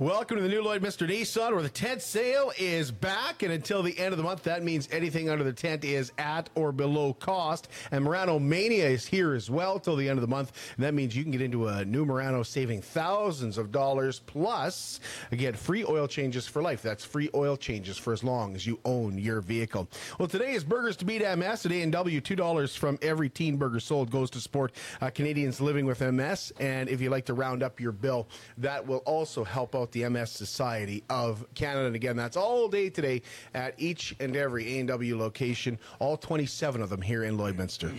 Welcome to the new Lloydminster Nissan, where the tent sale is back, and until the end of the month, that means anything under the tent is at or below cost. And Murano Mania is here as well till the end of the month, and that means you can get into a new Murano saving thousands of dollars plus get free oil changes for life. That's free oil changes for as long as you own your vehicle. Well, today is Burgers to Beat MS at A&W. Two dollars from every teen burger sold goes to support uh, Canadians living with MS, and if you like to round up your bill, that will also help out the MS Society of Canada. And again, that's all day today at each and every A&W location, all 27 of them here in Lloydminster.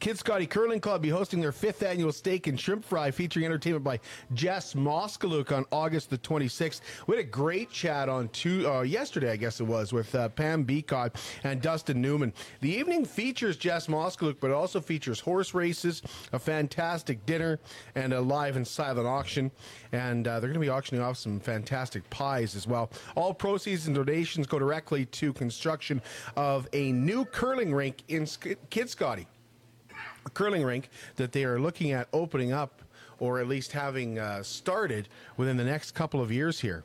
Kitscoty Curling Club be hosting their fifth annual steak and shrimp fry featuring entertainment by Jess Moskaluk on August the 26th. We had a great chat on two, uh, yesterday, I guess it was, with uh, Pam Beacott and Dustin Newman. The evening features Jess Moskaluk, but also features horse races, a fantastic dinner, and a live and silent auction. And uh, they're going to be auctioning off some fantastic pies as well. All proceeds and donations go directly to construction of a new curling rink in Sk- Kitscoty a curling rink that they are looking at opening up or at least having uh, started within the next couple of years here.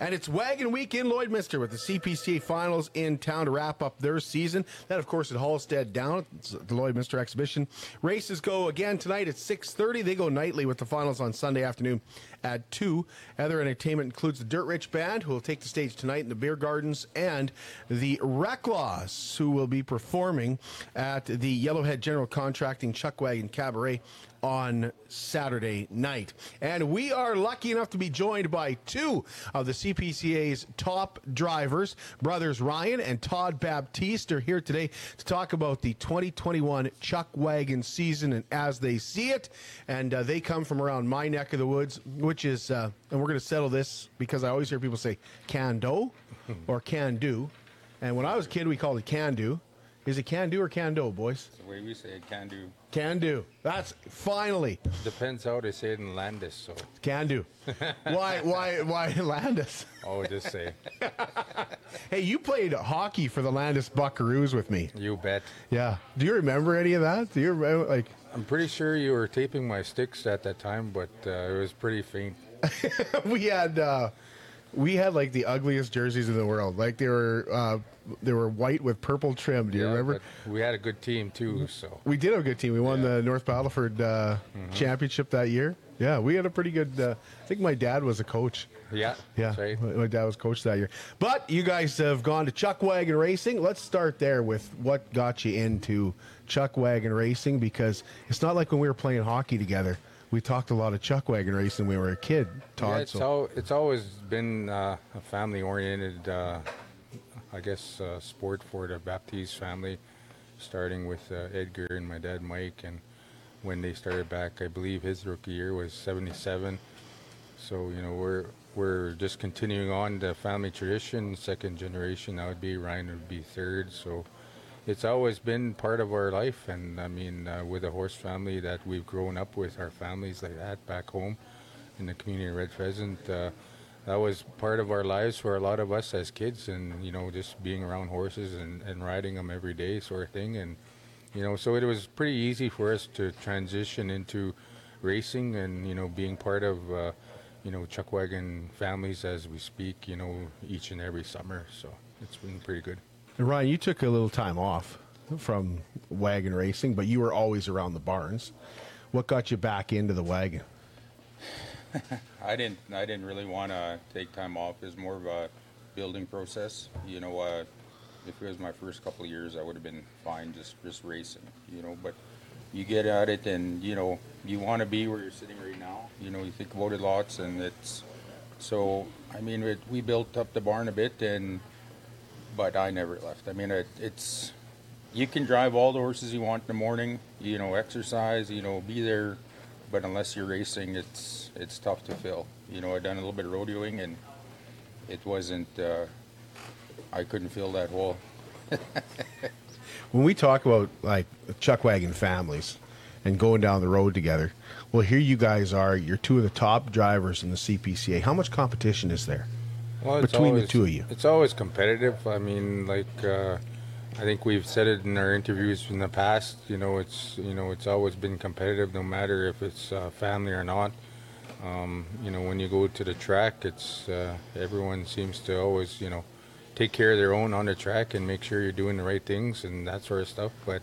And it's Wagon Week in Lloydminster with the CPCA finals in town to wrap up their season. That, of course, at Halstead Down, the Lloydminster exhibition. Races go again tonight at 6.30. They go nightly with the finals on Sunday afternoon at 2. Other entertainment includes the Dirt Rich Band, who will take the stage tonight in the Beer Gardens, and the Reklaws, who will be performing at the Yellowhead General Contracting Chuck Wagon Cabaret on Saturday night. And we are lucky enough to be joined by two of the CPCA's top drivers. Brothers Ryan and Todd Baptiste are here today to talk about the 2021 Chuck Wagon season and as they see it. And uh, they come from around my neck of the woods, which is, uh, and we're going to settle this because I always hear people say can do or can do. And when I was a kid, we called it can do. Is it can do or can do, boys? The way we say it, can do. Can do. That's finally Depends how they say it in Landis, so can do. why? Why? Why Landis? oh, just say, Hey, you played hockey for the Landis Buckaroos with me. you bet. Yeah. Do you remember any of that? Do you remember? Like, I'm pretty sure you were taping my sticks at that time, but uh, it was pretty faint. we had uh, we had like the ugliest jerseys in the world. Like they were uh, they were white with purple trim. Do you Yeah, remember? we had a good team too, so We did have a good team. We won Yeah. the North Battleford uh, championship that year. Yeah, we had a pretty good. Uh, I think my dad was a coach. yeah, Yeah, right. my, my dad was coach that year. But you guys have gone to Chuck Wagon Racing. Let's start there with what got you into Chuck Wagon Racing because it's not like when we were playing hockey together. We talked a lot of Chuck Wagon Racing when we were a kid, Todd. Yeah, it's, so al- it's always been uh, a family-oriented, uh, I guess, uh, sport for the Baptiste family, starting with uh, Edgar and my dad Mike, and when they started back, I believe his rookie year was '77. So you know we're we're just continuing on the family tradition. Second generation, that would be Ryan would be third. So it's always been part of our life, and I mean uh, with a horse family that we've grown up with, our families like that back home in the community of Red Pheasant. Uh, that was part of our lives for a lot of us as kids, and you know just being around horses and, and riding them every day, sort of thing, and you know so it was pretty easy for us to transition into racing and you know being part of uh, you know chuck wagon families as we speak you know each and every summer so it's been pretty good And Ryan, you took a little time off from wagon racing, but you were always around the barns. What got you back into the wagon? I didn't. I didn't really want to take time off. It was more of a building process. You know, uh, if it was my first couple of years, I would have been fine just just racing. You know, but you get at it, and you know, you want to be where you're sitting right now. You know, you think about it lots, and it's so. I mean, it, we built up the barn a bit, and but I never left. I mean, it, it's you can drive all the horses you want in the morning. You know, exercise. You know, be there but unless you're racing, it's it's tough to fill. You know, I done a little bit of rodeoing, and it wasn't. Uh, I couldn't fill that hole. when we talk about like chuck wagon families and going down the road together, well, here you guys are. You're two of the top drivers in the CPCA. How much competition is there? Well, between the two of you? It's always competitive. I mean, like uh, I think we've said it in our interviews in the past. You know, it's you know it's always been competitive, no matter if it's uh, family or not. Um, you know, when you go to the track, it's uh, everyone seems to always you know take care of their own on the track and make sure you're doing the right things and that sort of stuff. But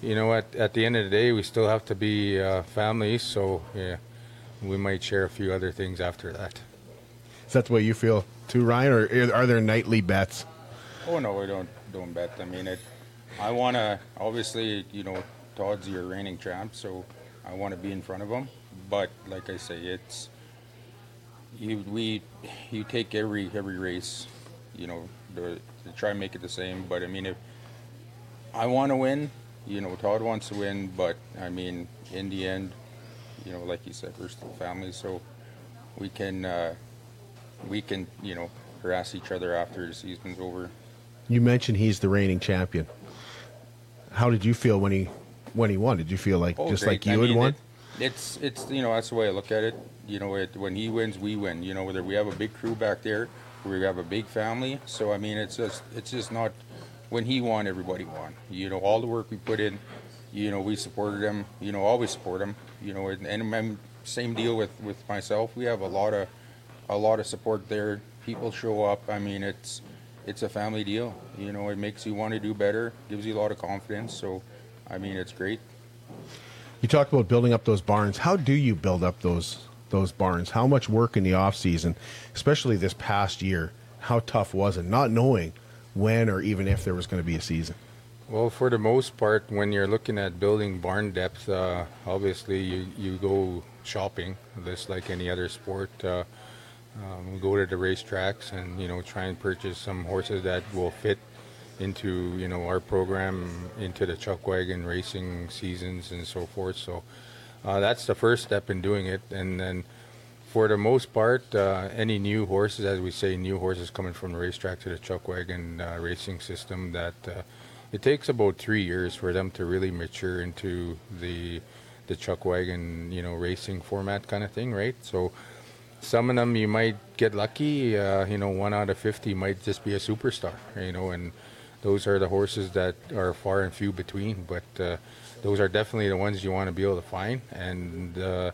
you know, at at the end of the day, we still have to be uh, families. So yeah, we might share a few other things after that. Is that the way you feel too, Ryan, or are there nightly bets? Oh no, we don't don't bet. I mean, it. I want to obviously, you know, Todd's your reigning champ, so I want to be in front of him. But like I say, it's you. We you take every every race, you know, to, to try and make it the same. But I mean, if I want to win, you know, Todd wants to win. But I mean, in the end, you know, like you said, we're still family, so we can uh, we can you know harass each other after the season's over. You mentioned he's the reigning champion. How did you feel when he when he won? Did you feel like Oh, just great. like you I had mean, won? it- it's it's you know that's the way I look at it. You know, it, when he wins, we win. You know, whether we have a big crew back there, or we have a big family. So I mean, it's just it's just not when he won, everybody won. You know, all the work we put in. You know, we supported him. You know, always support him. You know, and, and same deal with with myself. We have a lot of a lot of support there. People show up. I mean, it's it's a family deal. You know, it makes you want to do better. Gives you a lot of confidence. So, I mean, it's great. You talked about building up those barns. How do you build up those those barns? How much work in the off season, especially this past year? How tough was it not knowing when or even if there was going to be a season? Well, for the most part, when you're looking at building barn depth, uh, obviously you, you go shopping, just like any other sport. Uh, um, go to the racetracks and you know try and purchase some horses that will fit into you know our program, into the chuck wagon racing seasons and so forth. So uh, that's the first step in doing it, and then for the most part, uh, any new horses, as we say, new horses coming from the racetrack to the chuck wagon uh, racing system, that uh, it takes about three years for them to really mature into the the chuck wagon, you know, racing format kind of thing, right? So some of them you might get lucky. Uh, you know, one out of fifty might just be a superstar. You know, and those are the horses that are far and few between. But uh, those are definitely the ones you want to be able to find. And uh,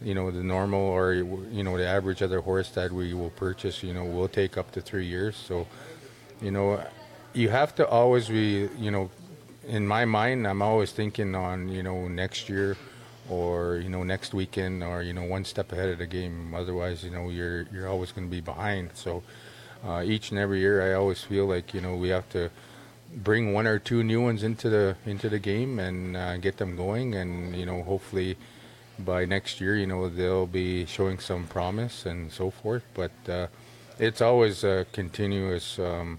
you know, the normal or you know the average other horse that we will purchase, you know, will take up to three years. So, you know, you have to always be, you know, in my mind, I'm always thinking on, you know, next year or you know next weekend or you know one step ahead of the game. Otherwise you know you're you're always going to be behind. So uh, each and every year I always feel like you know we have to bring one or two new ones into the into the game and uh, get them going. And you know hopefully by next year you know they'll be showing some promise and so forth. But uh, it's always a continuous um,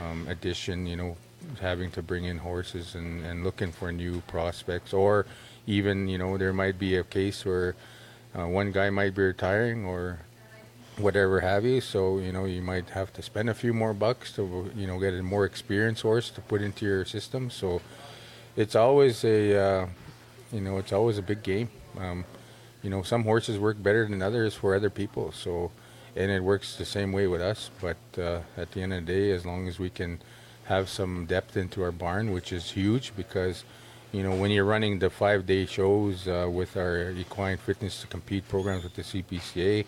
um, addition you know having to bring in horses and, and looking for new prospects or even you know there might be a case where uh, one guy might be retiring or whatever have you. So you know you might have to spend a few more bucks to you know get a more experienced horse to put into your system. So it's always a uh, you know it's always a big game. Um, you know some horses work better than others for other people. So and it works the same way with us. But uh, at the end of the day as long as we can have some depth into our barn which is huge because you know when you're running the five day shows uh, with our equine fitness to compete programs with the cpca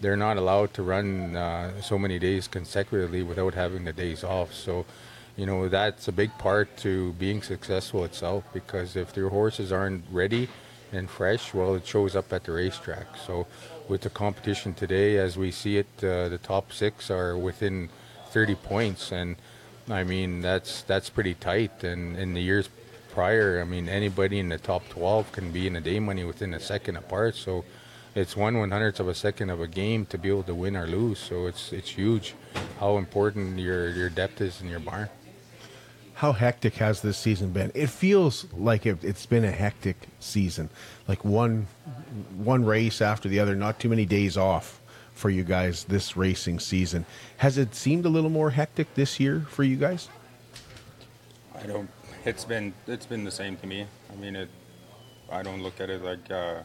they're not allowed to run uh, so many days consecutively without having the days off. So, you know, that's a big part to being successful itself because if your horses aren't ready and fresh, well, it shows up at the racetrack. So, with the competition today, as we see it, uh, the top six are within 30 points, and I mean that's that's pretty tight. And in the years prior, I mean anybody in the top 12 can be in the day money within a second apart. So it's one one hundredth of a second of a game to be able to win or lose. So it's it's huge how important your your depth is in your barn. How hectic has this season been? It feels like it, it's been a hectic season, like one one race after the other. Not too many days off for you guys this racing season. Has it seemed a little more hectic this year for you guys? I don't. It's been it's been the same to me. I mean, it. I don't look at it like uh,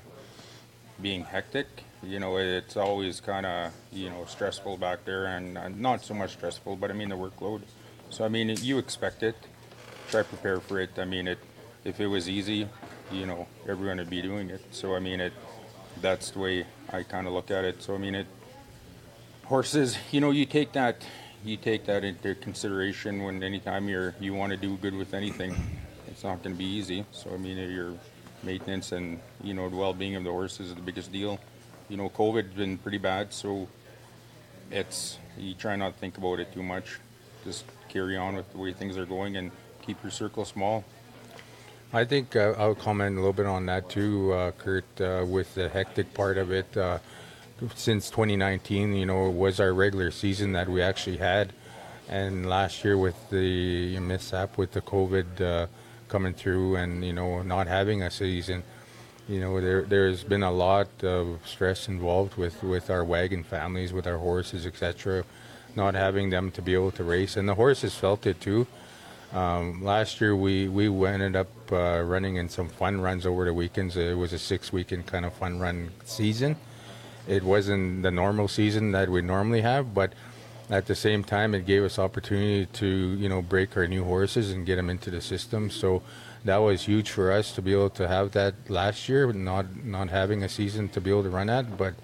being hectic. You know, it's always kind of you know stressful back there, and uh, not so much stressful, but I mean the workload. So I mean, you expect it. Try prepare for it. I mean, it. If it was easy, you know, everyone would be doing it. So I mean, it. That's the way I kind of look at it. So I mean, it. Horses, you know, you take that you take that into consideration when anytime you're you want to do good with anything. It's not going to be easy. So I mean, your maintenance and you know the well-being of the horses is the biggest deal. You know, COVID's been pretty bad, so it's you try not to think about it too much. Just carry on with the way things are going and keep your circle small. I think uh, I'll comment a little bit on that too, uh, Kurt, uh, with the hectic part of it. Since 2019, you know, was our regular season that we actually had. And last year with the mishap with the COVID uh, coming through and, you know, not having a season, you know, there there's been a lot of stress involved with, with our wagon families, with our horses, etc. Not having them to be able to race, and the horses felt it too. Um, last year we we ended up uh, running in some fun runs over the weekends. It was a six weekend kind of fun run season, it wasn't the normal season that we normally have, but at the same time, it gave us opportunity to you know break our new horses and get them into the system. So that was huge for us to be able to have that last year, not not having a season to be able to run at. But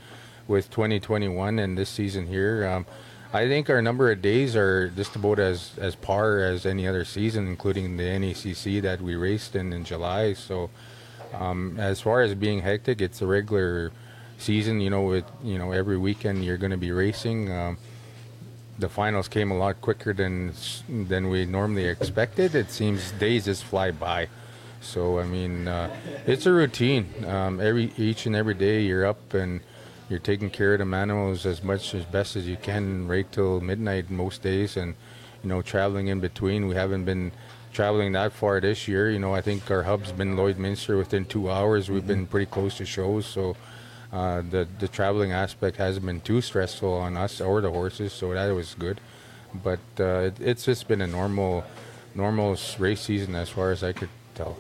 with 2021 and this season here, um, I think our number of days are just about as as par as any other season, including the NACC that we raced in in July. So um, as far as being hectic, it's a regular season. You know, with you know every weekend you're going to be racing. Um, the finals came a lot quicker than than we normally expected. It seems days just fly by. So I mean, uh, it's a routine. Um, every each and every day you're up and you're taking care of the animals as much as best as you can, right till midnight most days, and you know traveling in between. We haven't been traveling that far this year. You know, I think our hub's been Lloydminster within two hours. We've been pretty close to shows, so uh, the the traveling aspect hasn't been too stressful on us or the horses, so that was good. But uh, it, it's just been a normal normal race season as far as I could tell.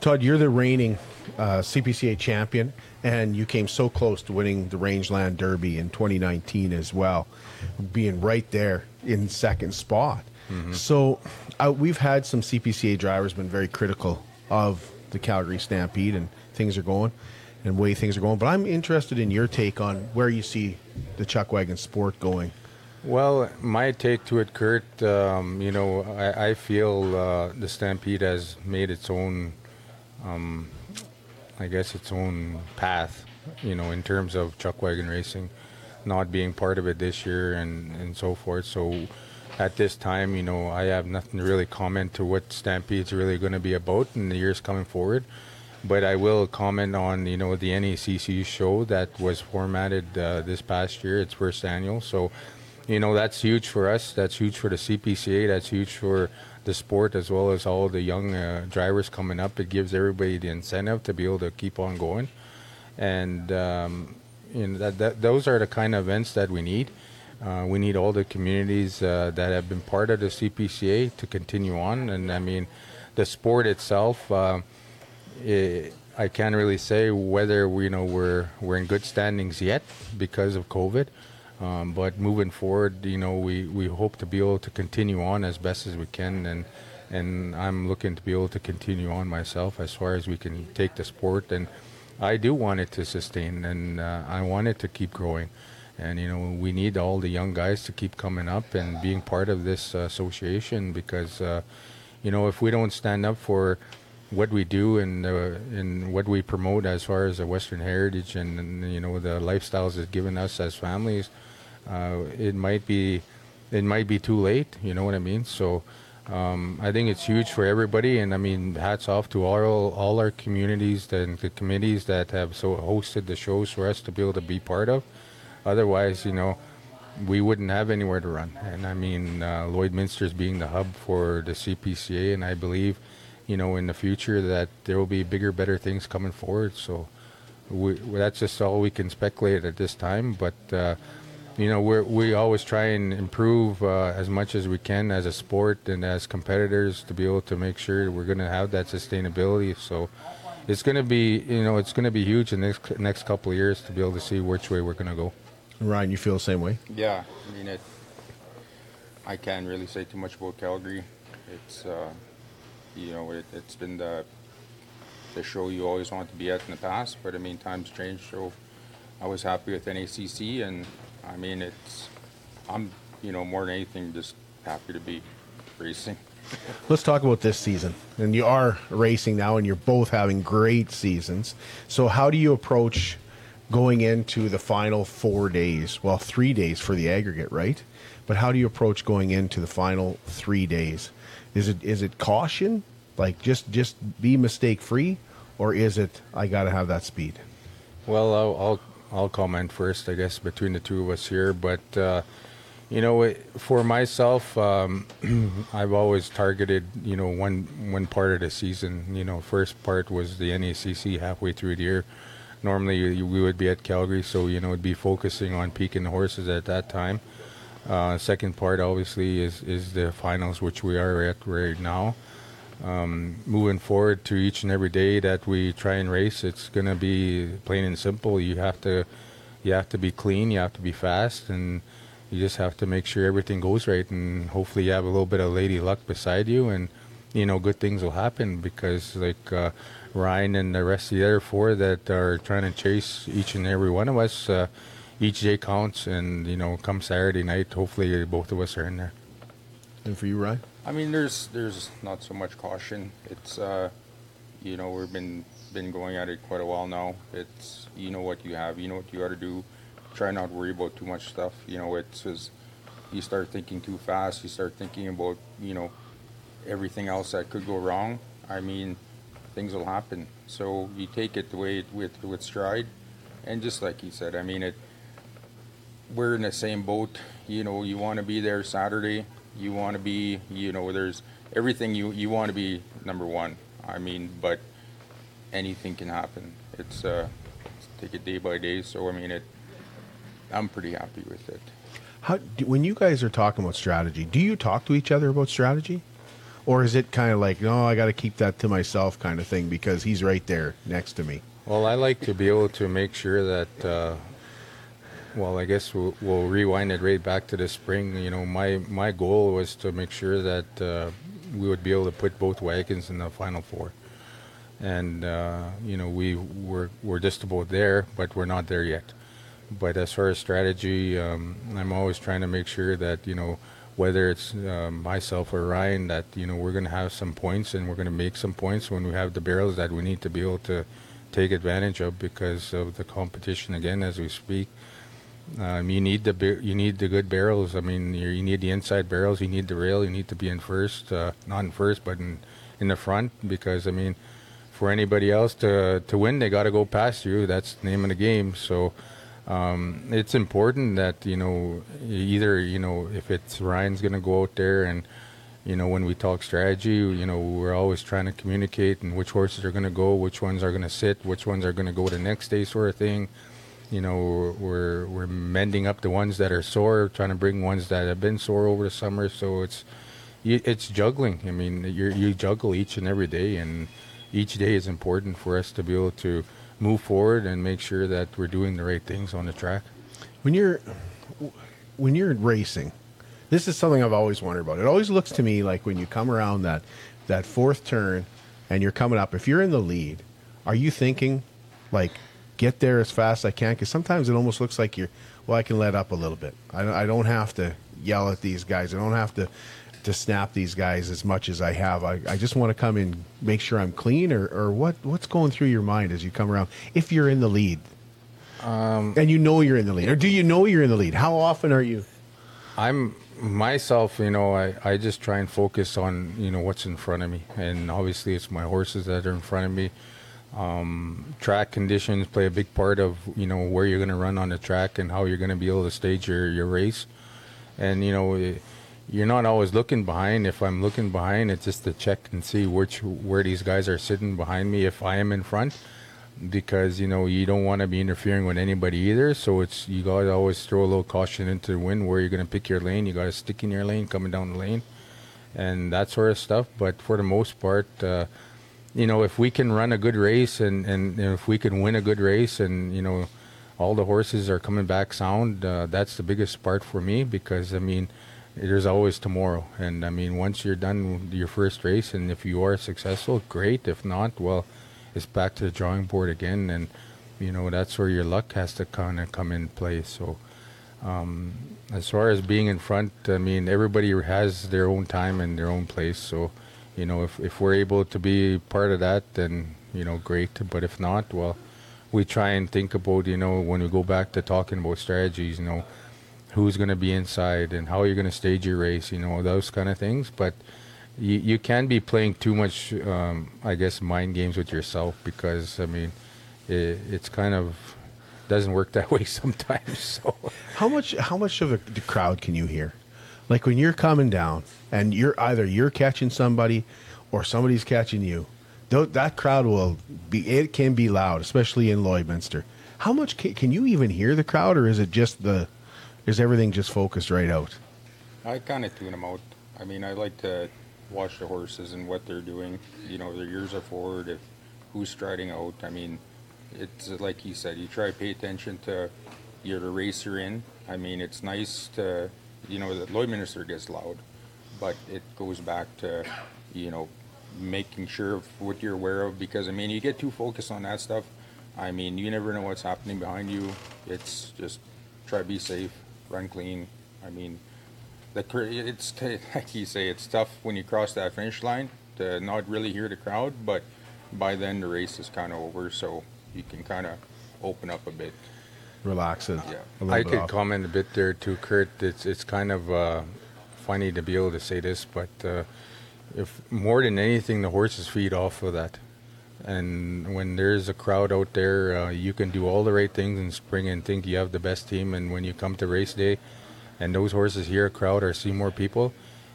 Todd, you're the reigning uh, CPCA champion, and you came so close to winning the Rangeland Derby in 2019 as well, being right there in second spot. Mm-hmm. So uh, we've had some CPCA drivers been very critical of the Calgary Stampede and things are going and way things are going. But I'm interested in your take on where you see the chuck wagon sport going. Well, my take to it, Kurt, um, you know, I, I feel uh, the Stampede has made its own, um, I guess, its own path, you know, in terms of chuck wagon racing, not being part of it this year and, and so forth. So at this time, you know, I have nothing to really comment to what Stampede's really going to be about in the years coming forward but I will comment on you know the NACC show that was formatted uh, this past year, its first annual. So, you know that's huge for us. That's huge for the CPCA. That's huge for the sport as well as all the young uh, drivers coming up. It gives everybody the incentive to be able to keep on going, and um, you know that, that those are the kind of events that we need. Uh, we need all the communities uh, that have been part of the CPCA to continue on, and I mean, the sport itself uh, it, I can't really say whether we, you know we're we're in good standings yet because of COVID. Um, but moving forward, you know, we, we hope to be able to continue on as best as we can, and and I'm looking to be able to continue on myself as far as we can take the sport. And I do want it to sustain, and uh, I want it to keep growing. And you know, we need all the young guys to keep coming up and being part of this uh, association because, uh, you know, if we don't stand up for what we do and uh, and what we promote as far as the Western heritage and, and you know the lifestyles it's given us as families, uh, it might be it might be too late. You know what I mean? So. Um, I think it's huge for everybody, and I mean, hats off to all all our communities and the committees that have so hosted the shows for us to be able to be part of. Otherwise, you know, we wouldn't have anywhere to run. And I mean, uh, is being the hub for the CPCA, and I believe you know, in the future that there will be bigger, better things coming forward. So we, that's just all we can speculate at this time. But uh, you know, we we always try and improve uh, as much as we can as a sport and as competitors to be able to make sure we're going to have that sustainability. So it's going to be, you know, it's going to be huge in the next, next couple of years to be able to see which way we're going to go. Ryan, you feel the same way? Yeah, I mean it. I can't really say too much about Calgary. It's, uh, you know, it, it's been the the show you always wanted to be at in the past, but I mean times change. So I was happy with NACC, and I mean it's, I'm, you know, more than anything, just happy to be racing. Let's talk about this season. And you are racing now, and you're both having great seasons. So, how do you approach going into the final four days? Well, three days for the aggregate, right? But how do you approach going into the final three days? Is it is it caution, like just just be mistake free, or is it I got to have that speed? Well, I'll, I'll I'll comment first, I guess, between the two of us here. But uh, you know, for myself, um, I've always targeted you know one one part of the season. You know, first part was the NACC halfway through the year. Normally, you- we would be at Calgary, so you know, it'd be focusing on peaking the horses at that time. Uh, second part, obviously, is is the finals, which we are at right now um, moving forward to each and every day that we try and race, it's going to be plain and simple. You have to, you have to be clean. You have to be fast, and you just have to make sure everything goes right. And hopefully, you have a little bit of lady luck beside you, and you know, good things will happen because like uh, Ryan and the rest of the other four that are trying to chase each and every one of us. Uh, each day counts, and you know, come Saturday night, hopefully both of us are in there. And for you, Ryan? I mean, there's there's not so much caution. It's uh, you know we've been been going at it quite a while now. It's you know what you have, you know what you got to do. Try not to worry about too much stuff. You know, it's just you start thinking too fast. You start thinking about you know everything else that could go wrong. I mean, things will happen. So you take it the way it, with with stride, and just like you said, I mean it. We're in the same boat. You know, you want to be there Saturday you want to be you know there's everything you you want to be number one i mean but anything can happen it's uh take it day by day so i mean it i'm pretty happy with it How when you guys are talking about strategy, do you talk to each other about strategy, or is it kind of like, no, I got to keep that to myself, kind of thing, because he's right there next to me? Well, I like to be able to make sure that. Uh, well, I guess we'll, we'll rewind it right back to the spring. You know, my my goal was to make sure that uh, we would be able to put both wagons in the final four, and uh, you know we we're we're just about there, but we're not there yet. But as far as strategy, um, I'm always trying to make sure that you know whether it's uh, myself or Ryan that you know we're going to have some points and we're going to make some points when we have the barrels that we need to be able to take advantage of because of the competition again as we speak. Um, you need the you need the good barrels. I mean, you, you need the inside barrels. You need the rail. You need to be in first, uh, not in first, but in in the front because I mean, for anybody else to to win, they got to go past you. That's the name of the game. So. Um, it's important that you know either you know if it's Ryan's going to go out there and you know when we talk strategy you know we're always trying to communicate and which horses are going to go which ones are going to sit which ones are going to go the next day sort of thing. You know we're we're mending up the ones that are sore trying to bring ones that have been sore over the summer. So it's it's juggling. I mean you you juggle each and every day and each day is important for us to be able to move forward and make sure that we're doing the right things on the track When you're when you're racing, this is something I've always wondered about. It always looks to me like when you come around that that fourth turn and you're coming up, if you're in the lead, are you thinking like get there as fast as I can? Because sometimes it almost looks like you're well, I can let up a little bit. I, I don't have to yell at these guys. I don't have to to snap these guys as much as I have. I, I just want to come in, make sure I'm clean, or, or what what's going through your mind as you come around if you're in the lead. and you know you're in the lead, or do you know you're in the lead? How often are you? I'm myself, you know, I, I just try and focus on, you know, what's in front of me. And obviously it's my horses that are in front of me. Um, track conditions play a big part of, you know, where you're going to run on the track and how you're going to be able to stage your, your race. And, you know, eh, you're not always looking behind. If I'm looking behind, it's just to check and see which where these guys are sitting behind me if I am in front. because you know you don't want to be interfering with anybody either. So it's you to always throw a little caution into the wind where you're going to pick your lane. You got to stick in your lane coming down the lane, and that sort of stuff. But for the most part, uh, you know, if we can run a good race and, and if we can win a good race, and you know, all the horses are coming back sound, uh, that's the biggest part for me because I mean. There's always tomorrow, and I mean, once you're done your first race, and if you are successful, great. If not, well, it's back to the drawing board again, and you know that's where your luck has to kind of come in play. So, um, as far as being in front, I mean everybody has their own time and their own place. So, you know if if we're able to be part of that, then you know great. But if not, well, we try and think about you know when we go back to talking about strategies, you know who's going to be inside and how you're going to stage your race, you know those kind of things. But you, you can be playing too much, um, I guess, mind games with yourself because I mean, it, it's kind of doesn't work that way sometimes. So How much? How much of the, crowd can you hear? Like when you're coming down and you're either you're catching somebody or somebody's catching you. Tho- that crowd will be. It can be loud, especially in Lloydminster. How much can, can you even hear the crowd, or is it just the? Is everything just focused right out? I kind of tune them out. I mean, I like to watch the horses and what they're doing. You know, their ears are forward. If who's striding out. I mean, it's like you said. You try to pay attention to you're the racer in. I mean, it's nice to you know the Lloydminster gets loud, but it goes back to you know making sure of what you're aware of because I mean you get too focused on that stuff. I mean, you never know what's happening behind you. It's just try to be safe, run clean. I mean, the it's t- like you say, it's tough when you cross that finish line to not really hear the crowd, but by then the race is kind of over, so you can kind of open up a bit. Relax it. Yeah. a little I bit could off. comment a bit there too, Kurt. It's it's kind of uh, funny to be able to say this, but uh, if more than anything, the horses feed off of that. And when there's a crowd out there, uh, you can do all the right things in spring and think you have the best team. And when you come to race day, and those horses hear a crowd or see more people,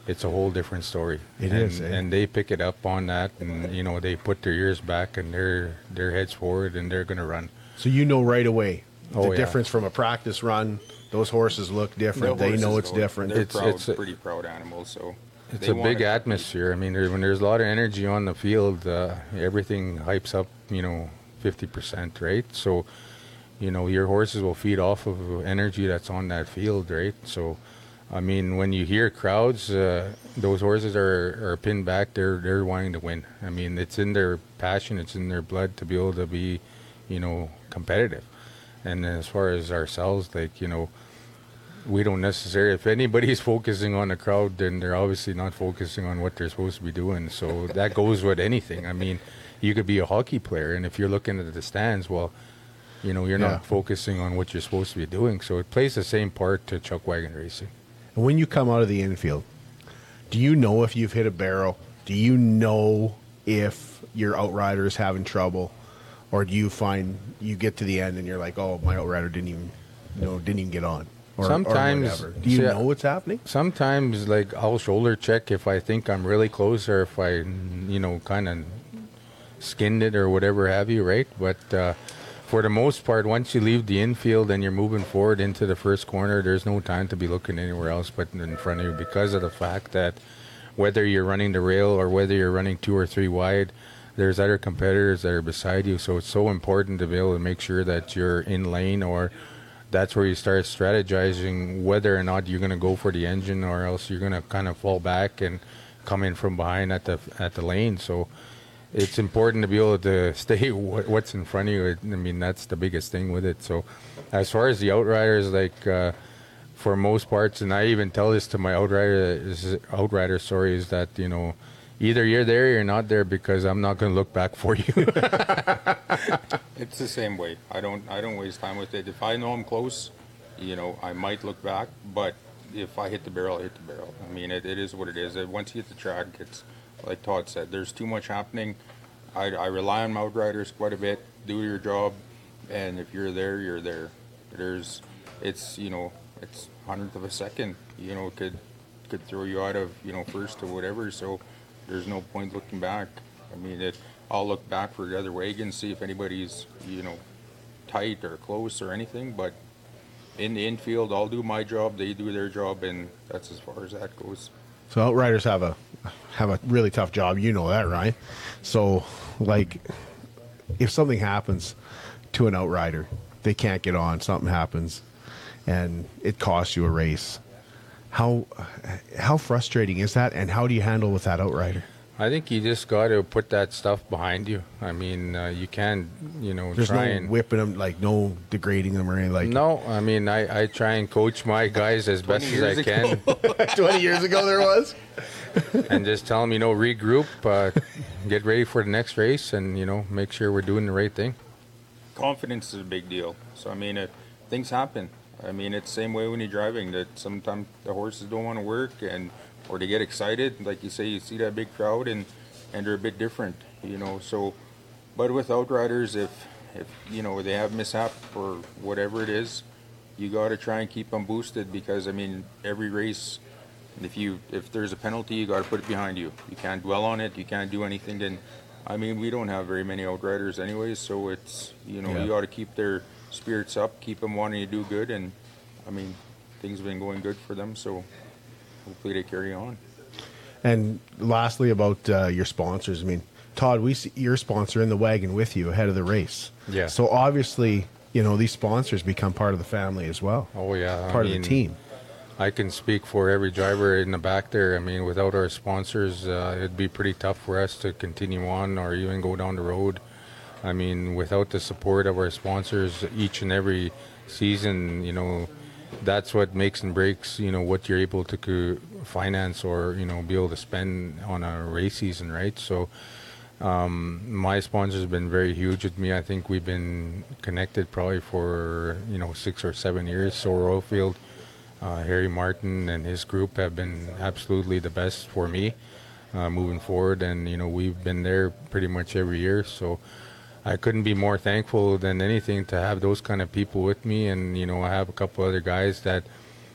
it's a whole different story. It and, is, eh? and they pick it up on that, and you know they put their ears back and their their heads forward, and they're gonna run. So you know right away the Oh, yeah. difference from a practice run. Those horses look different. The they know it's know- different. They're It's- proud, it's a- pretty proud animals, so It's a big atmosphere. I mean, there, when there's a lot of energy on the field, uh, everything hypes up, you know, 50%, right? So, you know, your horses will feed off of energy that's on that field, right? So, I mean, when you hear crowds, uh, those horses are, are pinned back. They're they're wanting to win. I mean, it's in their passion, it's in their blood to be able to be, you know, competitive. And as far as ourselves, like you know, we don't necessarily if anybody's focusing on the crowd then they're obviously not focusing on what they're supposed to be doing so that goes with anything i mean you could be a hockey player and if you're looking at the stands well you know you're Yeah. not focusing on what you're supposed to be doing so it plays the same part to chuck wagon racing And when you come out of the infield, do you know if you've hit a barrel? Do you know if your outrider is having trouble, or do you find you get to the end and you're like, "Oh, my outrider didn't even, you know, didn't even get on." Or, Sometimes- or. Do you know what's happening? sometimes like i'll shoulder check if i think i'm really close or if i you know kind of skinned it or whatever have you right but uh, for the most part once you leave the infield and you're moving forward into the first corner there's no time to be looking anywhere else but in front of you because of the fact that whether you're running the rail or whether you're running two or three wide there's other competitors that are beside you so it's so important to be able to make sure that you're in lane or that's where you start strategizing whether or not you're going to go for the engine or else you're going to kind of fall back and come in from behind at the at the lane. So it's important to be able to stay what, what's in front of you. I mean, that's the biggest thing with it. So as far as the outriders, like uh, for most parts, and I even tell this to my outrider, outrider, sorry, is that you know. Either you're there or you're not there because I'm not going to look back for you. It's the same way. I don't I don't waste time with it. If I know I'm close, you know, I might look back, but if I hit the barrel, I hit the barrel. I mean, it, it is what it is. Once you hit the track, it's like Todd said. There's too much happening. I, I rely on my outriders quite a bit. Do your job, and if you're there, you're there. There's, it's you know, it's hundredth of a second. You know, could could throw you out of you know first or whatever. So there's no point looking back. I mean, it I'll look back for the other wagons, see if anybody's you know tight or close or anything. But in the infield, I'll do my job, they do their job, and that's as far as that goes. So outriders have a have a really tough job. You know that, right? So, like, if something happens to an outrider, they can't get on. Something happens, and it costs you a race. How how frustrating is that, and how do you handle with that outrider? I think you just got to put that stuff behind you. I mean, uh, you can't, you know, There's try no and whipping them, like no degrading them or anything like. no. I mean, I, I try and coach my guys as best as I years can, Twenty years ago, there was. and just tell them, you know, regroup, uh, get ready for the next race, and you know, make sure we're doing the right thing. confidence is a big deal. So I mean, it, things happen. I mean, it's the same way when you're driving. That sometimes the horses don't want to work, and or they get excited. Like you say, you see that big crowd, and and they're a bit different, you know. So, but with outriders, if if you know they have mishap or whatever it is, you got to try and keep them boosted because I mean, every race. If you if there's a penalty, you got to put it behind you. You can't dwell on it. You can't do anything. Then, I mean, we don't have very many outriders anyways, so it's you know Yeah. you got to keep their spirits up, keep them wanting to do good, and I mean, things have been going good for them, so hopefully they carry on. And lastly, about uh, your sponsors. I mean, Todd, we see your sponsor in the wagon with you ahead of the race. Yeah. So obviously, you know these sponsors become part of the family as well, Oh yeah, I part of mean, the team. I can speak for every driver in the back there. I mean, without our sponsors, uh, it'd be pretty tough for us to continue on or even go down the road. I mean, without the support of our sponsors each and every season, you know, that's what makes and breaks, you know, what you're able to co- finance or, you know, be able to spend on a race season, right? So, um, my sponsors have been very huge with me. I think we've been connected probably for, you know, six or seven years. So, Oilfield, uh, Harry Martin and his group have been absolutely the best for me uh, moving forward, and you know we've been there pretty much every year. So I couldn't be more thankful than anything to have those kind of people with me, and you know I have a couple other guys that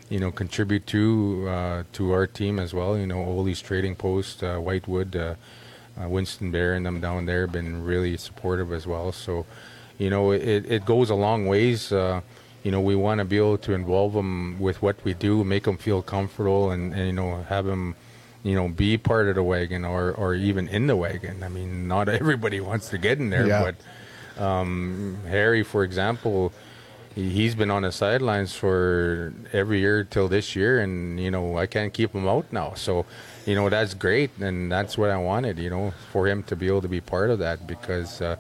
you know contribute to uh, to our team as well. You know Ole's Trading Post, uh, Whitewood, uh, uh, Winston Bear, and them down there have been really supportive as well. So you know it, it goes a long ways. Uh, you know, we want to be able to involve them with what we do, make them feel comfortable, and, and you know, have them, you know, be part of the wagon or, or even in the wagon. I mean, not everybody wants to get in there, Yeah. but um, Harry, for example, he- he's been on the sidelines for every year till this year, and you know, I can't keep him out now. So, you know, that's great, and that's what I wanted, you know, for him to be able to be part of that because uh,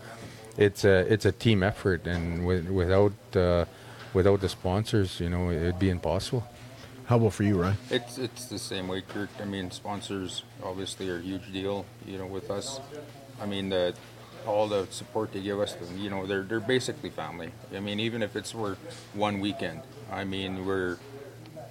it's a it's a team effort, and with, without uh, without the sponsors, you know, it'd be impossible. How about for you, Ryan? It's it's the same way, Kirk. I mean, sponsors obviously are a huge deal, you know, with us. I mean, the all the support they give us, you know, they're they're basically family. I mean, even if it's for one weekend, I mean, we're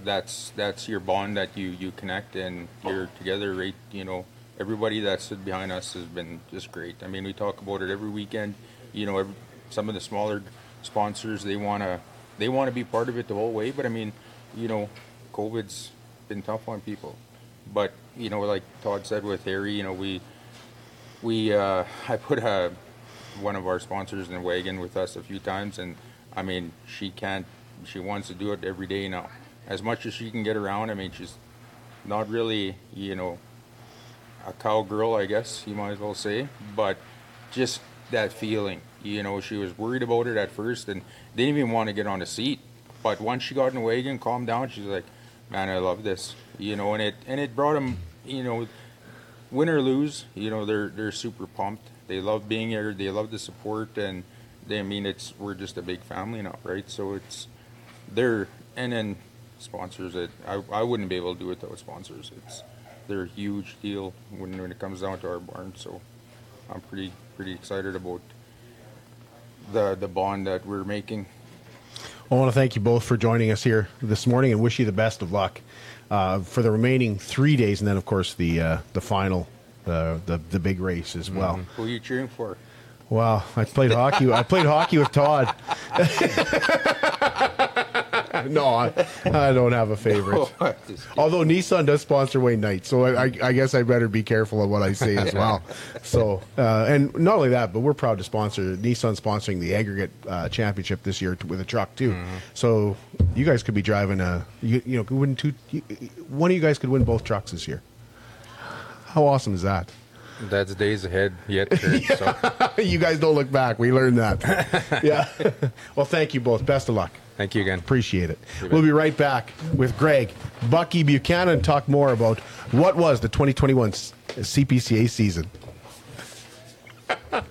that's that's your bond that you you connect and you're together. Right, you know, everybody that stood behind us has been just great. I mean, we talk about it every weekend. You know, every, some of the smaller sponsors they wanna they want to be part of it the whole way, but I mean, you know, COVID's been tough on people. But you know, like Todd said with Harry, you know, we we uh, I put a one of our sponsors in the wagon with us a few times, and I mean, she can't. She wants to do it every day now, as much as she can get around. I mean, she's not really, you know, a cowgirl, I guess you might as well say, but just that feeling. You know, she was worried about it at first and didn't even want to get on a seat. But once she got in the wagon, calmed down, she's like, "Man, I love this." You know, and it and it brought them, you know, win or lose, you know, they're they're super pumped. They love being here. They love the support, and they I mean it's we're just a big family now, right? So it's they're and then sponsors. It I I wouldn't be able to do it without sponsors. It's they're a huge deal when when it comes down to our barn. So I'm pretty pretty excited about the the bond that we're making. I want to thank you both for joining us here this morning and wish you the best of luck uh, for the remaining three days, and then of course the uh, the final, uh, the the big race as well. Who are you cheering for? Wow, I played hockey. I played hockey with Todd. no, I, I don't have a favorite. Although Nissan does sponsor Wayne Knight, so I, I, I guess I better be careful of what I say as well. So, uh, and not only that, but we're proud to sponsor Nissan sponsoring the aggregate uh, championship this year t- with a truck too. So you guys could be driving a, you, you know, could win two. You, one of you guys could win both trucks this year. How awesome is that? That's days ahead yet, Kurt. So you guys don't look back. We learned that. yeah. well, thank you both. Best of luck. Thank you again. Appreciate it. We'll be right back with Greg, Bucky Buchanan, talk more about what was the 2021 CPCA season.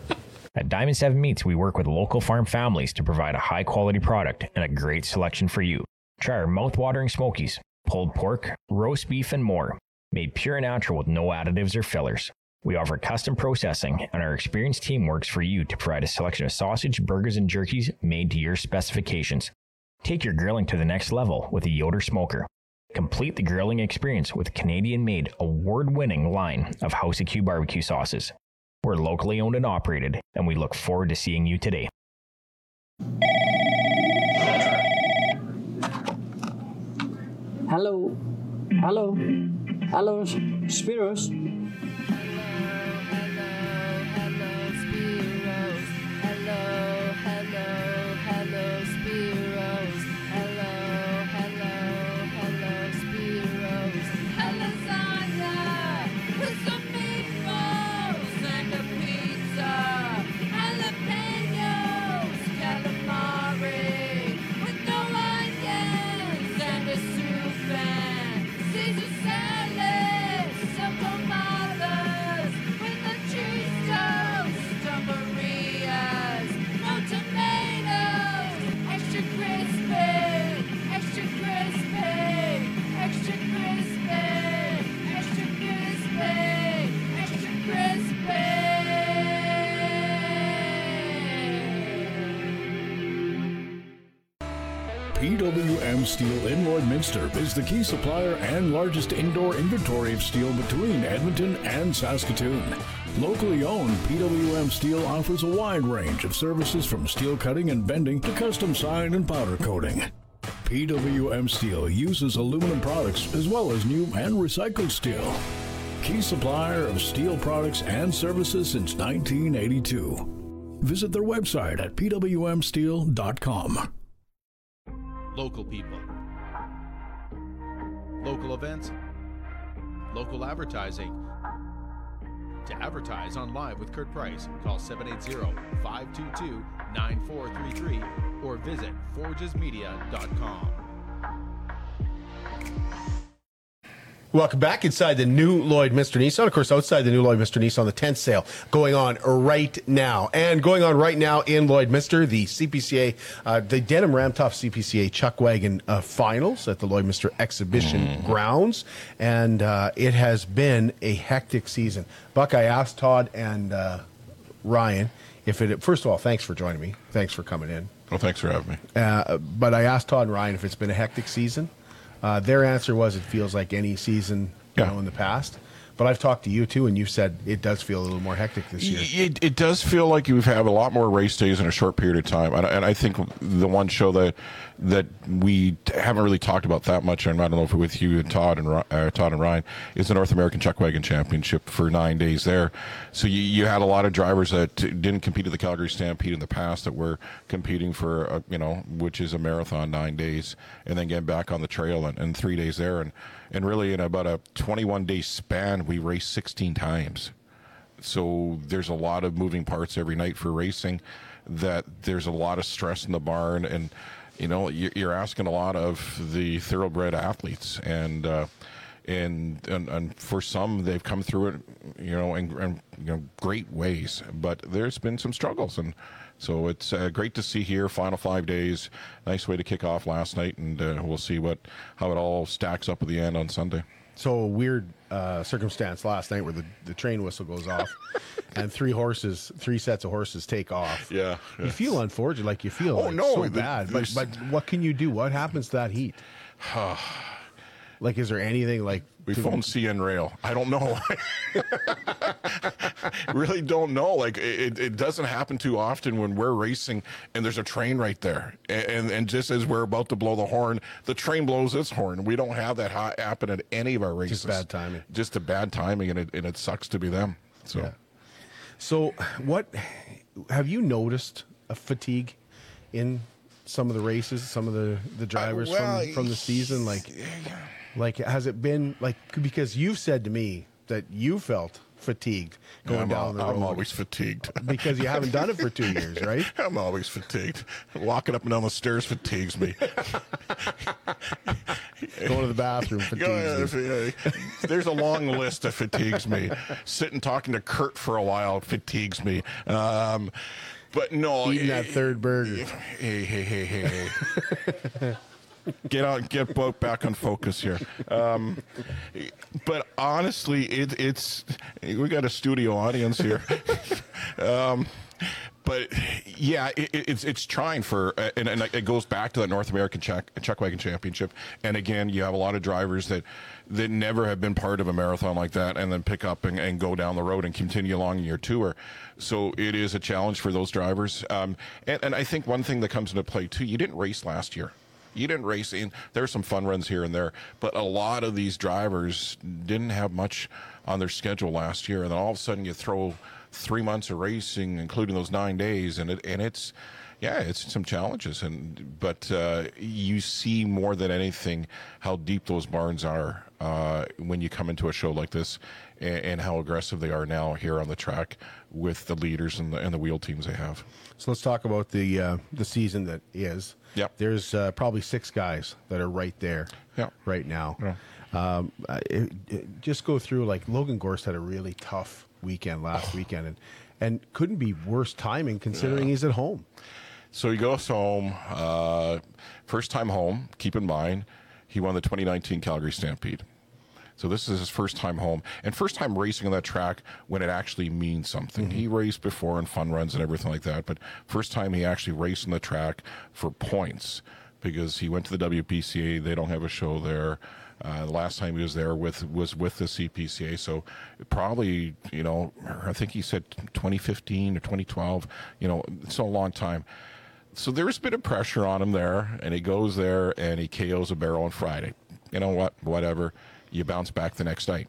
At Diamond 7 Meats, we work with local farm families to provide a high quality product and a great selection for you. Try our mouth-watering smokies, pulled pork, roast beef, and more, made pure and natural with no additives or fillers. We offer custom processing, and our experienced team works for you to provide a selection of sausage, burgers, and jerkies made to your specifications. Take your grilling to the next level with a Yoder smoker. Complete the grilling experience with Canadian made, award winning line of House of Q barbecue sauces. We're locally owned and operated, and we look forward to seeing you today. Hello. Hello. Hello, Spiros. Steel in Lloydminster is the key supplier and largest indoor inventory of steel between Edmonton and Saskatoon. Locally owned, PWM Steel offers a wide range of services from steel cutting and bending to custom sign and powder coating. PWM Steel uses aluminum products as well as new and recycled steel. Key supplier of steel products and services since 1982. Visit their website at pwmsteel.com. Local people. Local events. Local advertising. To advertise on Live with Kurt Price, call 780-522-9433 or visit forgesmedia.com. Welcome back inside the new Lloydminster Nissan. Of course, outside the new Lloydminster Nissan, the tent sale going on right now. And going on right now in Lloydminster, the CPCA, uh, the Denim Ram Tough CPCA Chuck Wagon uh, finals at the Lloydminster Exhibition grounds. And uh, it has been a hectic season. Buck, I asked Todd and uh, Ryan if it, first of all, thanks for joining me. Thanks for coming in. Well, thanks for having me. Uh, but I asked Todd and Ryan if it's been a hectic season. Uh, their answer was it feels like any season you Yeah. know, in the past. But I've talked to you too, and you've said it does feel a little more hectic this year. It, it does feel like you've had a lot more race days in a short period of time, and, and I think the one show that that we haven't really talked about that much, and I don't know if with you and Todd and uh, Todd and Ryan, is the North American Chuck Wagon Championship for nine days there. So you, you had a lot of drivers that didn't compete at the Calgary Stampede in the past that were competing for a, you know which is a marathon nine days, and then getting back on the trail and, and three days there, and and really in about a 21 day span, we raced 16 times. So there's a lot of moving parts every night for racing that there's a lot of stress in the barn. And you know you're you're asking a lot of the thoroughbred athletes. And uh, and, and and for some they've come through it you know in, in you know great ways but there's been some struggles and so it's uh, great to see here final five days nice way to kick off last night and uh, we'll see what how it all stacks up at the end on sunday So a weird uh, circumstance last night where the, the train whistle goes off, and three horses, three sets of horses take off. Yeah, you feel unfortunate, like you feel Oh, like no, so the- bad. But but what can you do? What happens to that heat? Like, is there anything like We phoned CN Rail. I don't know. really don't know. Like it, it doesn't happen too often when we're racing and there's a train right there, and and, and just as we're about to blow the horn, the train blows its horn. We don't have that ha- happen at any of our races. Just bad timing. Just a bad timing, and it and it sucks to be them. So. Yeah. So, what have you noticed a fatigue in some of the races, some of the the drivers well, from from the season? Like, like has it been like because you've said to me that you felt fatigued going I'm, down the I'm always fatigued. because you haven't done it for two years, right? I'm always fatigued. Walking up and down the stairs fatigues me. Going to the bathroom fatigues. Yeah, yeah. There's a long list that fatigues me. Sitting talking to Kurt for a while fatigues me. Um, but no, Eating that third burger. Hey, hey, hey, hey, hey. Get out, get both back on focus here. Um, but honestly, it, it's we got a studio audience here. um, but yeah, it, it- it's it's trying for, uh, and, and it goes back to that North American Chuck wagon Championship. And again, you have a lot of drivers that that never have been part of a marathon like that, and then pick up and, and go down the road and continue along your tour. So it is a challenge for those drivers. Um, and, and I think one thing that comes into play too, you didn't race last year. You didn't race in. There's some fun runs here and there, but a lot of these drivers didn't have much on their schedule last year, and then all of a sudden you throw three months of racing, including those nine days, and it and it's yeah, it's some challenges, and but uh, you see more than anything how deep those barns are uh, when you come into a show like this, and, and how aggressive they are now here on the track with the leaders and the and the wheel teams they have. So let's talk about the uh, the season that is. Yep. There's uh, probably six guys that are right there. Yep. Right now. Yeah. Um, uh, it- it- just go through like Logan Gorst had a really tough weekend last weekend and and couldn't be worse timing considering he's at home. So he goes home, uh, first time home. Keep in mind, he won the 2019 Calgary Stampede. So this is his first time home and first time racing on that track when it actually means something. He raced before in fun runs and everything like that, but first time he actually raced on the track for points because he went to the WPCA. They don't have a show there. Uh, the last time he was there with was with the CPCA, so probably you know I think he said 2015 or 2012. You know, it's a long time so there's a bit of pressure on him there, and he goes there and he KOs a barrel on Friday. You know what? Whatever. You bounce back the next night.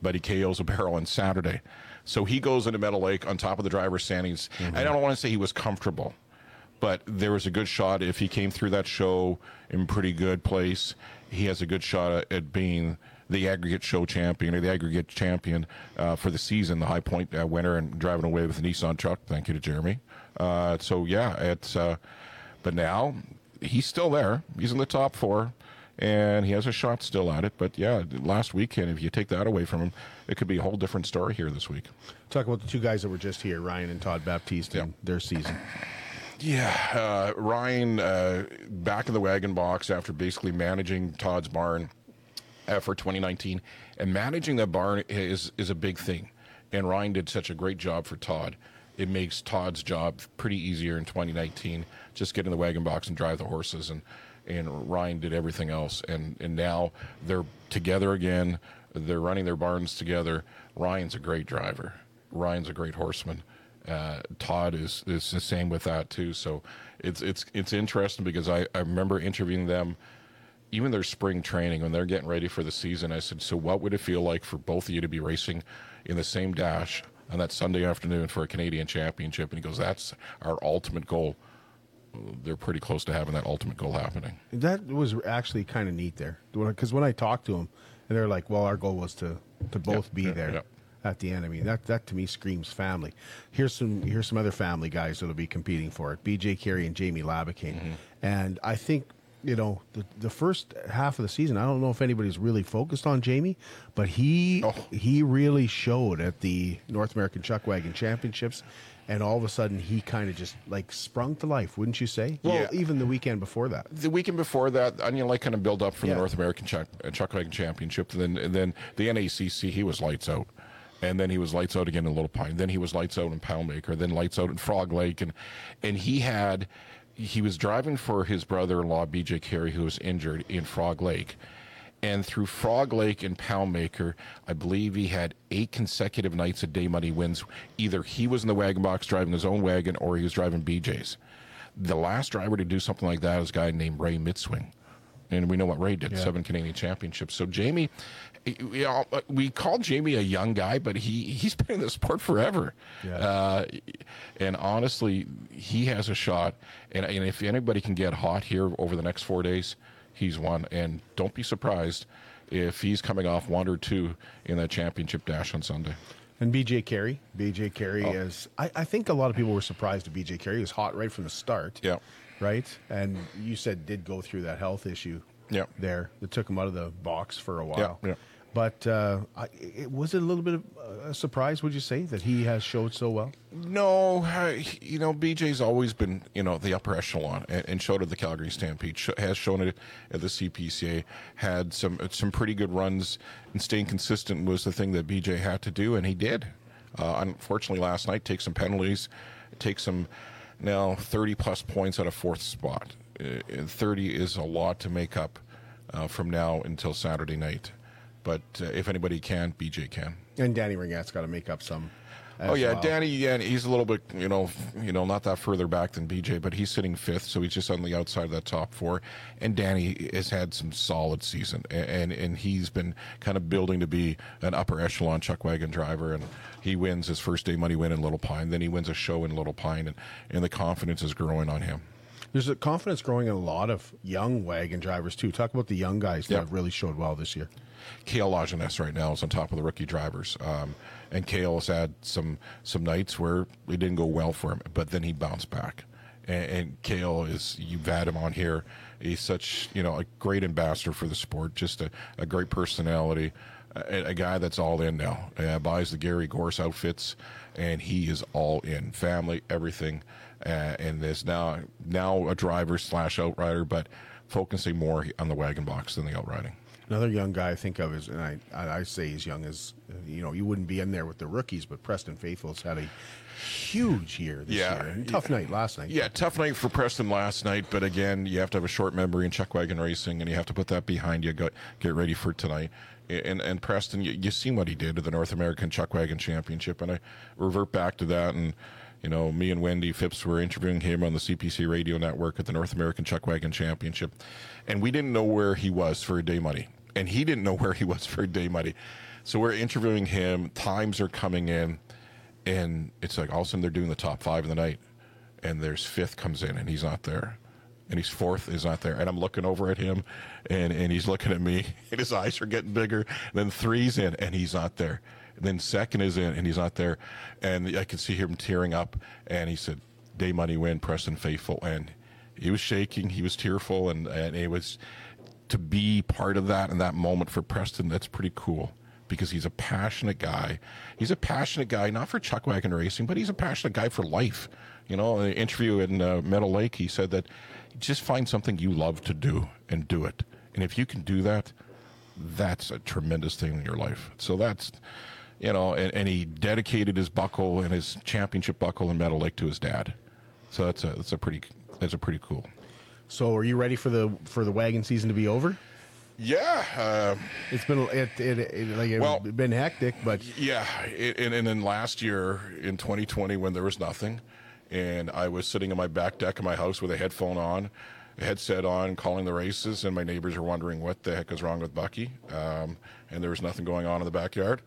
But he KOs a barrel on Saturday. So he goes into Meadow Lake on top of the driver's standings. And I don't want to say he was comfortable, but there was a good shot. If he came through that show in pretty good place, he has a good shot at, at being the aggregate show champion or the aggregate champion uh, for the season, the high point uh, winner, and driving away with a Nissan truck. Thank you to Jeremy. Uh, so yeah, it's. Uh, but now he's still there. He's in the top four, and he has a shot still at it. But yeah, last weekend, if you take that away from him, it could be a whole different story here this week. Talk about the two guys that were just here, Ryan and Todd Baptiste, and their season. Yeah, uh, Ryan uh, back in the wagon box after basically managing Todd's barn uh, for 2019, and managing that barn is is a big thing. And Ryan did such a great job for Todd. It makes Todd's job pretty easier in 2019. Just get in the wagon box and drive the horses, and and Ryan did everything else. And and now they're together again. They're running their barns together. Ryan's a great driver. Ryan's a great horseman. Uh, Todd is is the same with that too. So it's it's it's interesting because I, I remember interviewing them, even their spring training when they're getting ready for the season. I said, so what would it feel like for both of you to be racing in the same dash on that Sunday afternoon for a Canadian championship? And he goes, that's our ultimate goal. They're pretty close to having that ultimate goal happening. That was actually kind of neat there because when I talked to them, and they're like, "Well, our goal was to to both Yep, be yep, there yep. at the end." I mean, that that to me screams family. Here's some here's some other family guys that'll be competing for it: B.J. Carey and Jamie Laboucane. Mm-hmm. And I think you know the the first half of the season. I don't know if anybody's really focused on Jamie, but he Oh. he really showed at the North American Chuck Wagon Championships. And all of a sudden, he kind of just like sprung to life, wouldn't you say? Well, Yeah. even the weekend before that. the weekend before that, Onion Lake kind of build up for Yeah. the North American Chuck, uh, Chuck Wagon Championship. And then, and then the NACC, he was lights out. And then he was lights out again in Little Pine. Then he was lights out in Poundmaker. Then lights out in Frog Lake. And, and he had, he was driving for his brother in law, BJ Carey, who was injured in Frog Lake. And through Frog Lake and Poundmaker, I believe he had eight consecutive nights of day money wins. Either he was in the wagon box driving his own wagon or he was driving BJ's. The last driver to do something like that is a guy named Ray Mitsuing. And we know what Ray did, Yeah. seven Canadian championships. So Jamie, you know, we call Jamie a young guy, but he, he's been in the sport forever. Yeah. Uh, and honestly, he has a shot. And, and if anybody can get hot here over the next four days, he's won. And don't be surprised if he's coming off one or two in that championship dash on Sunday. And BJ Carey, BJ Carey Oh. is. I, I think a lot of people were surprised that BJ Carey He was hot right from the start. Yeah. Right, and you said did go through that health issue. Yeah. There that took him out of the box for a while. yeah. But uh, I, it, was it a little bit of a surprise? Would you say that he has showed so well? No, uh, you know, BJ's always been, you know, the upper echelon and, and showed at the Calgary Stampede, sh- has shown it at the CPCA, had some some pretty good runs, and staying consistent was the thing that BJ had to do, and he did. Uh, unfortunately, last night, take some penalties, take some now 30 plus points out of fourth spot. Uh, and 30 is a lot to make up uh, from now until Saturday night. But uh, if anybody can, BJ can. And Danny Ringat's got to make up some. Oh yeah, well. Danny. Yeah, he's a little bit, you know, you know, not that further back than BJ, but he's sitting fifth, so he's just on the outside of that top four. And Danny has had some solid season, and and he's been kind of building to be an upper echelon chuck wagon driver. And he wins his first day money win in Little Pine, then he wins a show in Little Pine, and and the confidence is growing on him. There's a confidence growing in a lot of young wagon drivers too. Talk about the young guys that Yeah. have really showed well this year. Kale Lajeunesse right now is on top of the rookie drivers. Um, and Kale has had some some nights where it didn't go well for him, but then he bounced back. And, and Kale is you've had him on here. He's such you know a great ambassador for the sport, just a, a great personality, a, a guy that's all in now. Uh, buys the Gary Gorst outfits, and he is all in. Family, everything, uh, and is now now a driver slash outrider, but focusing more on the wagon box than the outriding. Another young guy I think of is, and I, I say he's young as, you know, you wouldn't be in there with the rookies, but Preston Faithful's had a huge year this Yeah. year. Tough night last night. Yeah, tough night for Preston last night, but again, you have to have a short memory in chuck wagon racing, and you have to put that behind you. Go, get ready for tonight. And and Preston, you, you seen what he did to the North American Chuck Wagon Championship, and I revert back to that. And you know, me and Wendy Phipps were interviewing him on the CPC radio network at the North American Chuck Wagon Championship, and we didn't know where he was for a day money, and he didn't know where he was for day money. So we're interviewing him. Times are coming in, and it's like all of a sudden they're doing the top five of the night and there's fifth comes in and he's not there and he's fourth is not there and i'm looking over at him and, and he's looking at me and his eyes are getting bigger then three's in and he's not there and then second is in and he's not there and i can see him tearing up and he said day money win preston faithful and he was shaking he was tearful and, and it was to be part of that in that moment for preston that's pretty cool because he's a passionate guy. He's a passionate guy, not for chuck wagon racing, but he's a passionate guy for life. You know, in an interview in uh, Meadow Lake, he said that just find something you love to do and do it. And if you can do that, that's a tremendous thing in your life. So that's, you know, and, and he dedicated his buckle and his championship buckle in Meadow Lake to his dad. So that's a that's a pretty that's a pretty cool. So are you ready for the for the wagon season to be over? Yeah, uh, It's been it, it, it like it's Well- been hectic, but Yeah, it, and, and then last year in 2020 when there was nothing, and I was sitting on my back deck of my house with a headphone on, a headset on, calling the races, and my neighbors are wondering what the heck is wrong with Bucky, um, and there was nothing going on in the backyard.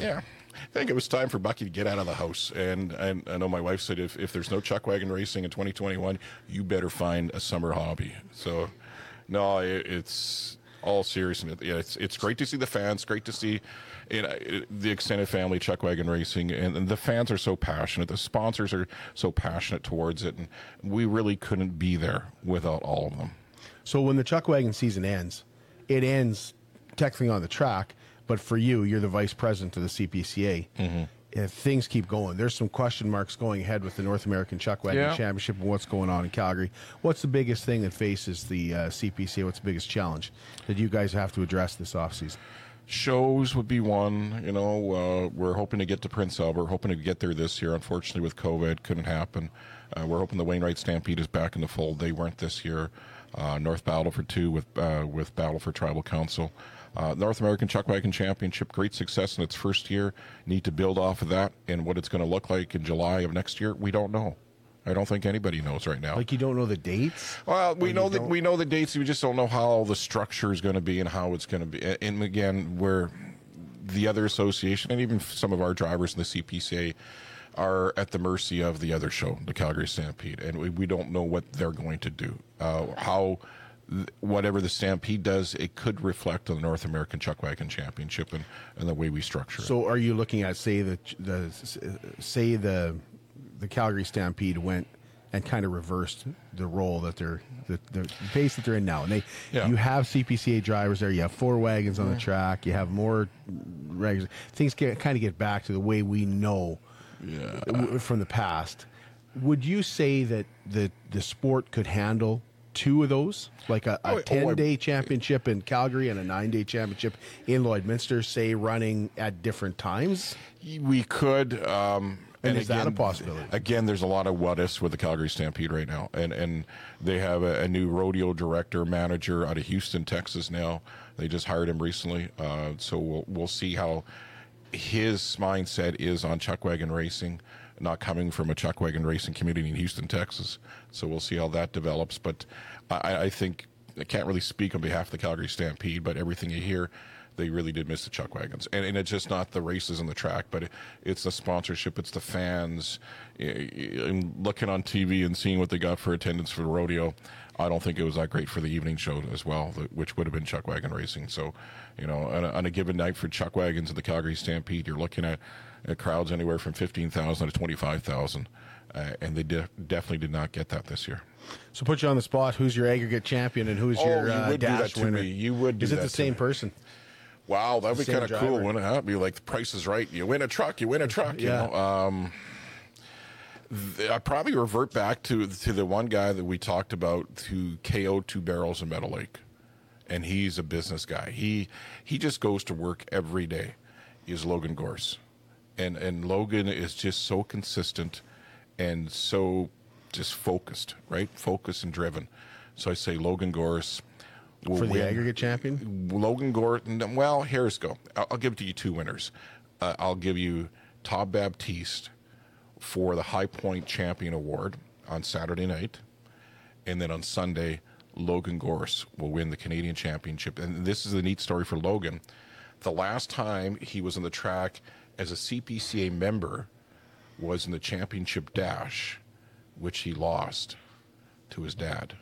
Yeah. I think it was time for Bucky to get out of the house. And, and I know my wife said if, if there's no chuck wagon racing in 2021, you better find a summer hobby. So, no, it, it's all serious. And it, yeah, it's, it's great to see the fans, great to see you know, the extended family chuck wagon racing. And, and the fans are so passionate. The sponsors are so passionate towards it. And we really couldn't be there without all of them. So when the chuck wagon season ends, it ends technically on the track, but for you, you're the vice president of the CPCA. Mm-hmm. If things keep going, there's some question marks going ahead with the North American Chuck Wagon Yeah. Championship and what's going on in Calgary. What's the biggest thing that faces the uh, CPCA? What's the biggest challenge that you guys have to address this offseason? shows would be one. You know, uh, we're hoping to get to Prince Albert, hoping to get there this year. Unfortunately, with COVID, couldn't happen. Uh, we're hoping the Wainwright Stampede is back in the fold. They weren't this year. uh, North Battleford two with uh, with Battleford Tribal Council. Uh, North American Chuck Wagon Championship, great success in its first year. Need to build off of that, and what it's going to look like in July of next year, we don't know. I don't think anybody knows right now. Like you don't know the dates. Well, we know that we know the dates. We just don't know how the structure is going to be and how it's going to be. And again, where the other association and even some of our drivers in the CPCA are at the mercy of the other show, the Calgary Stampede, and we, we don't know what they're going to do. Uh, how whatever the Stampede does, it could reflect on the North American Chuck Wagon Championship and, and the way we structure it. So, are you looking at say the the say the the Calgary Stampede went and kind of reversed the role that they're the, the pace that they're in now, and they Yeah. you have CPCA drivers there, you have four wagons on the track, you have more regulars. Things get kind of get back to the way we know w- from the past. Would you say that the the sport could handle? Two of those, like a, Oh, a oh, I- ten day championship in Calgary and a nine day championship in Lloydminster, say running at different times. We could. Um, And is that a possibility? Again, there's a lot of what ifs with the Calgary Stampede right now, and and they have a, a new rodeo director manager out of Houston, Texas. Now they just hired him recently, uh, so we'll we'll see how his mindset is on chuck wagon racing. Not coming from a chuck wagon racing community in Houston, Texas, so we'll see how that develops. But I, I think I can't really speak on behalf of the Calgary Stampede, but everything you hear they really did miss the chuck wagons. And, and it's just not the races on the track but it, it's the sponsorship it's the fans. And looking on tv and seeing what they got for attendance for the rodeo i don't think it was that great for the evening show as well which would have been chuck wagon racing. So you know on a, on a given night for chuck wagons the calgary stampede you're looking at, at crowds anywhere from 15000 to 25000 uh, and they de- definitely did not get that this year So put you on the spot. Who's your aggregate champion and who's Oh, your you uh, would do that dash to winner? me. You would do Is it the same me. person? Wow, that'd be kind of cool, wouldn't it? Be like the price is right. You win a truck, you win a truck. You Yeah. know, um, th- I probably revert back to to the one guy that we talked about who KO two barrels in Meadow Lake, and he's a business guy. He he just goes to work every day. Is Logan Gorst, and and Logan is just so consistent and so just focused, right? Focused and driven. So I say Logan Gorst will For the win. aggregate champion? Logan Gordon. Well, here's go. I'll, I'll give it to you two winners. Uh, I'll give you Todd Baptiste for the High Point Champion Award on Saturday night, and then on Sunday, Logan Gorst will win the Canadian Championship. And this is a neat story for Logan. The last time he was on the track as a CPCA member was in the championship dash, which he lost to his dad.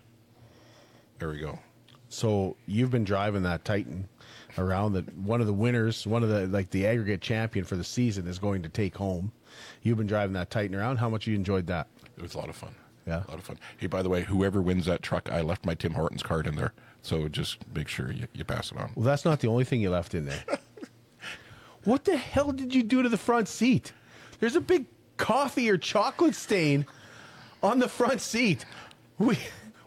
There we go. So you've been driving that Titan around. That one of the winners, one of the like the aggregate champion for the season is going to take home. You've been driving that Titan around. How much you enjoyed that? It was a lot of fun. Yeah. A lot of fun. Hey, by the way, whoever wins that truck, I left my Tim Hortons card in there. So just make sure you, you pass it on. Well, that's not the only thing you left in there. what the hell did you do to the front seat? There's a big coffee or chocolate stain on the front seat. We,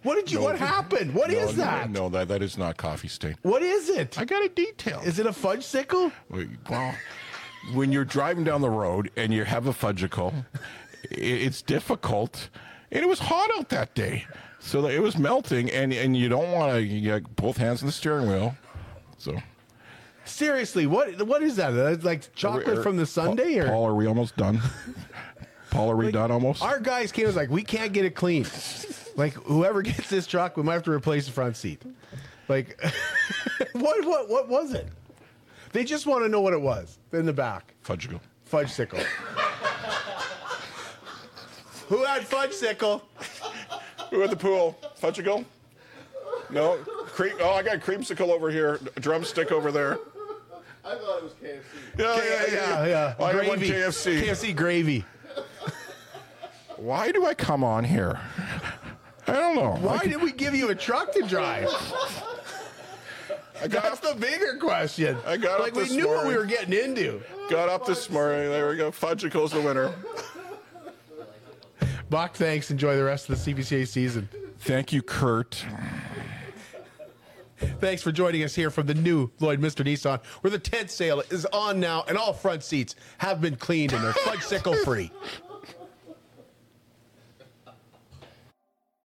what did you? No, what happened? What no, is that? No, that, that is not coffee stain. What is it? I got a detail. Is it a fudge sickle? Well, when you're driving down the road and you have a fudgicle, it's difficult. And it was hot out that day. So it was melting, and, and you don't want to you get both hands on the steering wheel. So, Seriously, what what is that? That's like chocolate Are- from the Sunday, or Paul, are we almost done? Paul, are we done almost? our guys came and was like, we can't get it clean. like whoever gets this truck, we might have to replace the front seat. Like, what what what was it? They just want to know what it was in the back. Fudgicle. Fudge sickle. Who had fudge sickle? Who at the pool? Fudgicle? No? Cream, oh, I got creamsicle over here. Drumstick over there. I thought it was KFC. Oh, yeah, Yeah, yeah, yeah. Oh, I got one Gravy. KFC. KFC gravy. Why do I come on here? I don't know. Why I, did we give you a truck to drive? I got That's up, the bigger question. I got up like we this knew what we morning. were getting into. got up this morning. There we go. Fudgicle's the winner. Buck, thanks. Enjoy the rest of the CPCA season. Thank you, Kurt. Thanks for joining us here from the new Lloydminster Nissan, where the tent sale is on now and all front seats have been cleaned and they're fudge sickle free.